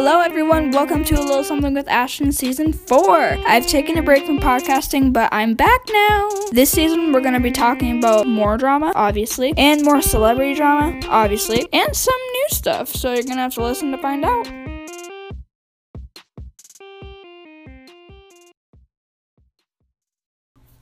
Hello, everyone. Welcome to A Little Something with Ashton Season 4. I've taken a break from podcasting, but I'm back now. This season, we're going to be talking about more drama, obviously, and more celebrity drama, obviously, and some new stuff. So you're going to have to listen to find out.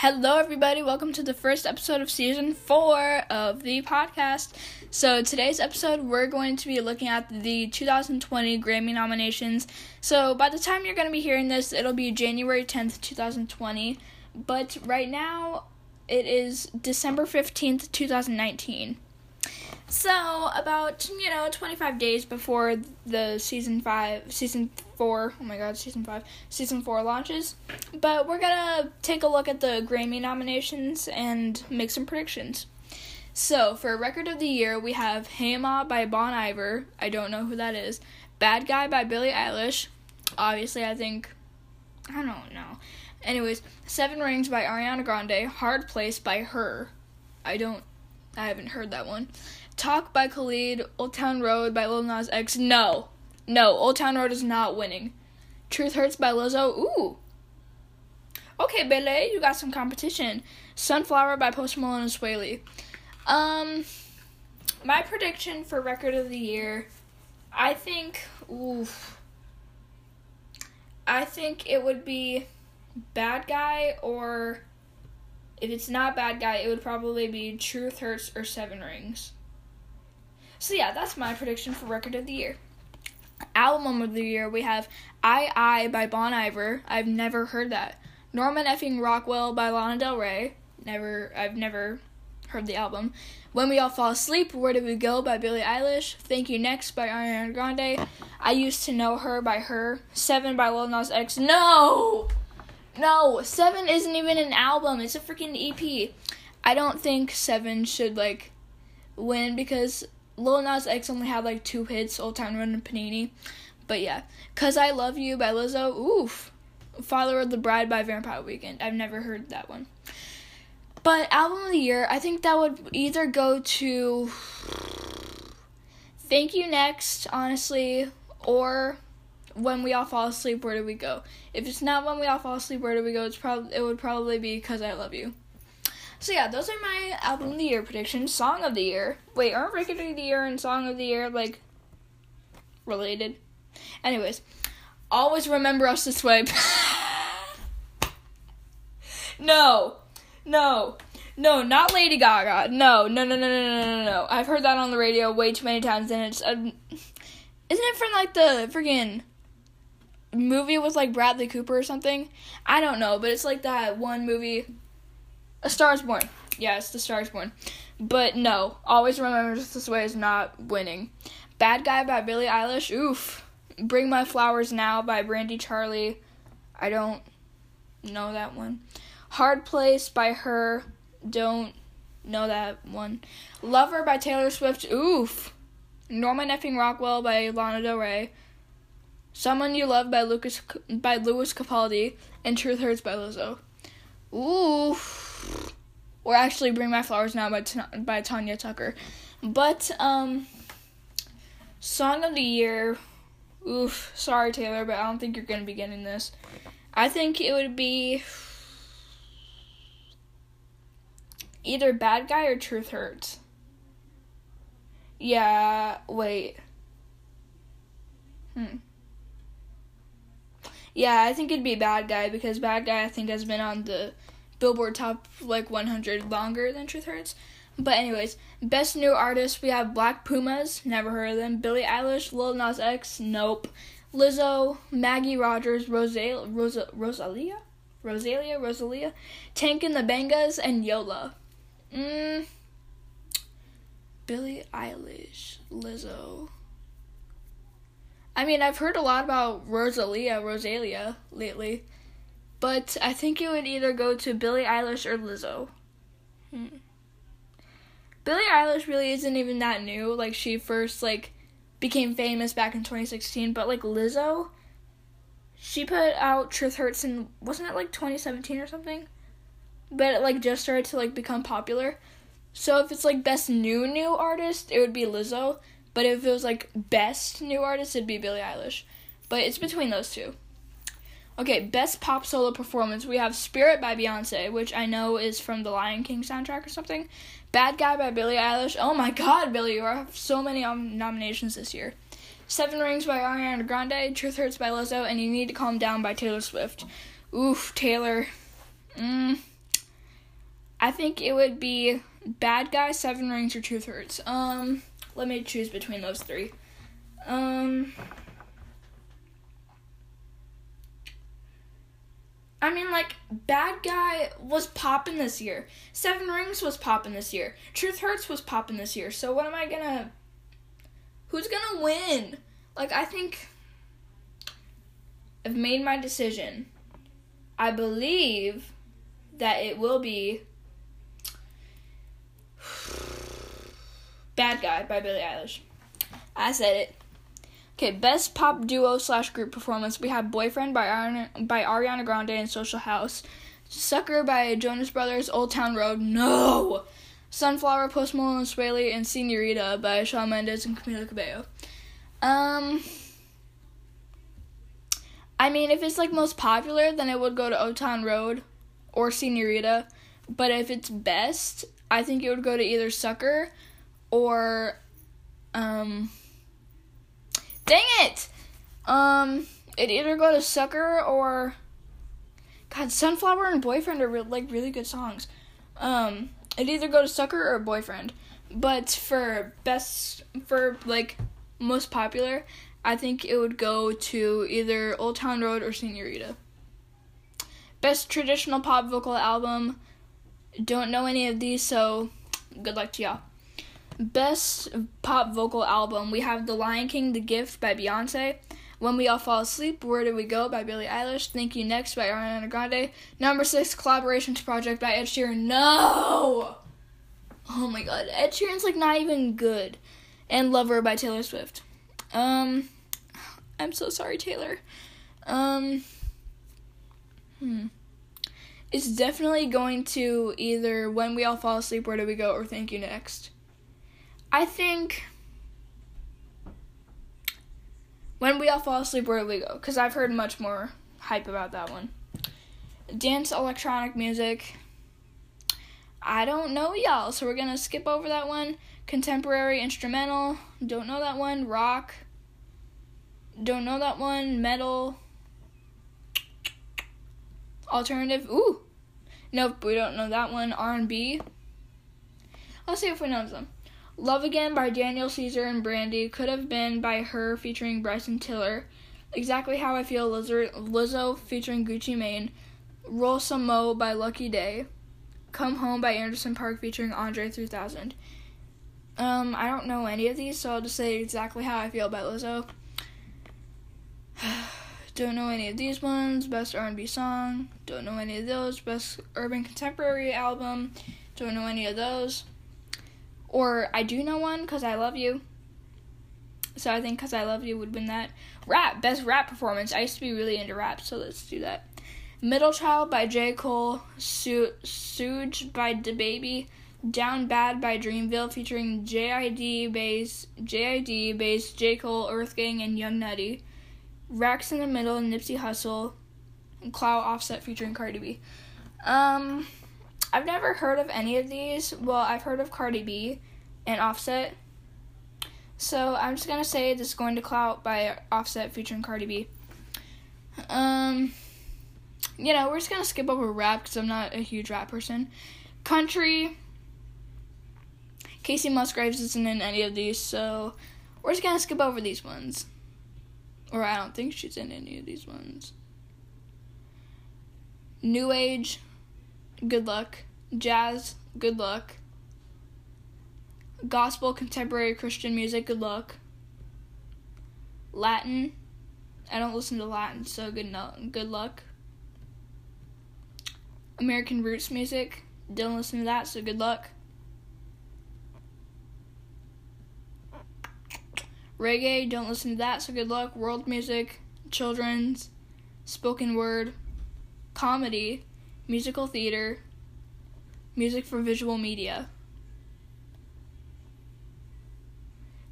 Hello, everybody. Welcome to the first episode of season four of the podcast. So, today's episode, we're going to be looking at the 2020 Grammy nominations. So, by the time you're going to be hearing this, it'll be January 10th, 2020. But right now, it is December 15th, 2019. So, about, you know, 25 days before the season 5, season 4, oh my god, season 5, season 4 launches. But we're gonna take a look at the Grammy nominations and make some predictions. So, for Record of the Year, we have Hey Ma by Bon Iver. I don't know who that is. Bad Guy by Billie Eilish. Obviously, I think. I don't know. Anyways, Seven Rings by Ariana Grande. Hard Place by Her. I don't. I haven't heard that one. Talk by Khalid, Old Town Road by Lil Nas X. No. No, Old Town Road is not winning. Truth Hurts by Lizzo. Ooh. Okay, Bele, you got some competition. Sunflower by Post Malone and Swae Um, my prediction for Record of the Year, I think, oof. I think it would be Bad Guy, or if it's not Bad Guy, it would probably be Truth Hurts or Seven Rings. So yeah, that's my prediction for record of the year. Album of the year, we have I I by Bon Iver. I've never heard that. Norman effing Rockwell by Lana Del Rey. Never I've never heard the album. When We All Fall Asleep, Where Did We Go by Billie Eilish. Thank You Next by Ariana Grande. I Used to Know Her by Her. Seven by Lil Nas X. No! No, Seven isn't even an album. It's a freaking EP. I don't think Seven should like win because Lil Nas X only had like two hits, Old Town Road and Panini. But yeah, Cause I Love You by Lizzo. Oof. Father of the Bride by Vampire Weekend. I've never heard that one. But album of the year, I think that would either go to Thank You Next, honestly, or When We All Fall Asleep, Where Do We Go? If it's not When We All Fall Asleep, Where Do We Go? It's probably it would probably be Cause I Love You. So yeah, those are my album of the year predictions. Song of the year. Wait, aren't record of the year and song of the year like related? Anyways, always remember us this way. no, no, no, not Lady Gaga. No, no, no, no, no, no, no, no. I've heard that on the radio way too many times, and it's. Uh, isn't it from like the freaking movie with like Bradley Cooper or something? I don't know, but it's like that one movie a Star Is Born. Yes, The Star Is Born. But no, always remember this way is not winning. Bad Guy by Billie Eilish. Oof. Bring My Flowers Now by Brandi Carlile. I don't know that one. Hard Place by her. Don't know that one. Lover by Taylor Swift. Oof. Norman effing Rockwell by Lana Del Rey. Someone You Love by Lucas by Lewis Capaldi and Truth Hurts by Lizzo. Oof or actually Bring My Flowers Now by by Tanya Tucker. But um song of the year oof, sorry Taylor, but I don't think you're going to be getting this. I think it would be either Bad Guy or Truth Hurts. Yeah, wait. Hmm. Yeah, I think it'd be Bad Guy because Bad Guy I think has been on the Billboard Top like 100 longer than Truth Hurts. But anyways, best new artist we have Black Pumas, never heard of them. Billie Eilish, Lil Nas X, nope. Lizzo, Maggie Rogers, Rosal- Rosa- Rosalia, Rosalia, Rosalia, Tank and the Bangas, and Yola. Mm. Billie Eilish, Lizzo. I mean, I've heard a lot about Rosalia, Rosalia lately. But I think it would either go to Billie Eilish or Lizzo. Hmm. Billie Eilish really isn't even that new. Like she first like became famous back in 2016, but like Lizzo, she put out Truth Hurts in wasn't it like 2017 or something? But it like just started to like become popular. So if it's like best new new artist, it would be Lizzo. But if it was like best new artist, it'd be Billie Eilish. but it's between those two. Okay, best pop solo performance. We have Spirit by Beyonce, which I know is from the Lion King soundtrack or something. Bad Guy by Billie Eilish. Oh my god, Billie, you have so many um, nominations this year. Seven Rings by Ariana Grande, Truth Hurts by Lizzo, and You Need to Calm Down by Taylor Swift. Oof, Taylor. Mm, I think it would be Bad Guy, Seven Rings, or Truth Hurts. Um, let me choose between those three. Um, I mean, like, Bad Guy was popping this year. Seven Rings was popping this year. Truth Hurts was popping this year. So, what am I gonna. Who's gonna win? Like, I think. I've made my decision. I believe that it will be. Bad Guy by Billie Eilish. I said it. Okay, best pop duo slash group performance. We have "Boyfriend" by Ariana, by Ariana Grande and Social House, "Sucker" by Jonas Brothers, "Old Town Road." No, "Sunflower," Post Malone, Swae Lee, and "Senorita" by Shawn Mendes and Camila Cabello. Um, I mean, if it's like most popular, then it would go to "Old Town Road" or "Senorita." But if it's best, I think it would go to either "Sucker" or um Dang it! Um, it either go to Sucker or God, Sunflower and Boyfriend are re- like really good songs. Um, it either go to Sucker or Boyfriend. But for best for like most popular, I think it would go to either Old Town Road or Senorita. Best traditional pop vocal album. Don't know any of these, so good luck to y'all. Best pop vocal album, we have The Lion King, The Gift by Beyonce. When We All Fall Asleep, Where Do We Go by Billie Eilish. Thank You Next by Ariana Grande. Number six, Collaborations Project by Ed Sheeran. No! Oh my god, Ed Sheeran's like not even good. And Lover by Taylor Swift. Um, I'm so sorry, Taylor. Um, hmm. It's definitely going to either When We All Fall Asleep, Where Do We Go, or Thank You Next. I think when we all fall asleep, where do we go? Because I've heard much more hype about that one. Dance electronic music. I don't know, y'all, so we're gonna skip over that one. Contemporary instrumental. Don't know that one. Rock. Don't know that one. Metal. Alternative. Ooh. Nope, we don't know that one. R&B. Let's see if we know them. Love Again by Daniel Caesar and Brandy could have been by her featuring Bryson Tiller. Exactly How I Feel Lizzo featuring Gucci Mane. Roll Some Mo by Lucky Daye. Come Home by Anderson .Paak featuring Andre 3000. Um, I don't know any of these, so I'll just say exactly how I feel about Lizzo. don't know any of these ones. Best R&B song. Don't know any of those. Best urban contemporary album. Don't know any of those. Or I do know one because I love you. So I think because I love you would win that. Rap, best rap performance. I used to be really into rap, so let's do that. Middle Child by J. Cole, Su- Suge by DaBaby, Down Bad by Dreamville featuring JID Bas, JID Bas, J. Cole, Earth Gang, and Young Nudy. Racks in the Middle, and Nipsey Hussle, Clout Offset featuring Cardi B. Um, I've never heard of any of these. Well, I've heard of Cardi B and Offset. So I'm just gonna say this is going to Clout by Offset featuring Cardi B. Um, you know, we're just gonna skip over rap because I'm not a huge rap person. Country. Kacey Musgraves isn't in any of these, so we're just gonna skip over these ones. Or I don't think she's in any of these ones. New Age good luck. Jazz, good luck. Gospel, contemporary Christian music, good luck. Latin, I don't listen to Latin, so good no, good luck. American roots music, don't listen to that, so good luck. Reggae, don't listen to that, so good luck. World music, children's, spoken word, comedy, musical theater, music for visual media,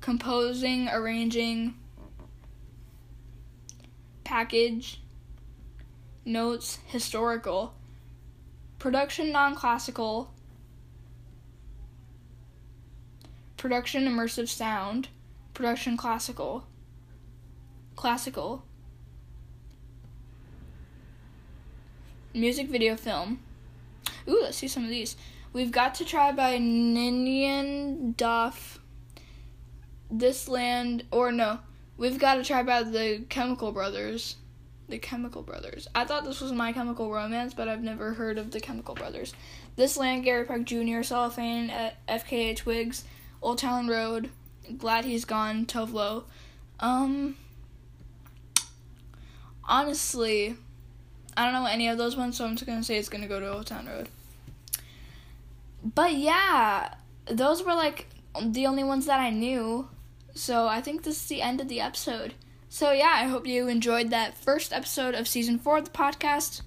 composing, arranging, package, notes, historical, production non classical, production immersive sound, production classical, classical, music video film. Ooh, let's see some of these. We've got to try by Ninian Doff. This land, or no, we've got to try by the Chemical Brothers. The Chemical Brothers. I thought this was My Chemical Romance, but I've never heard of the Chemical Brothers. This land, Gary Park Jr., Cellophane at FKA Twigs, Old Town Road, Glad He's Gone, Tove Lo. Um, honestly, I don't know any of those ones, so I'm just gonna say it's gonna go to Old Town Road. But yeah, those were like the only ones that I knew. So I think this is the end of the episode. So yeah, I hope you enjoyed that first episode of season four of the podcast.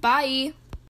Bye.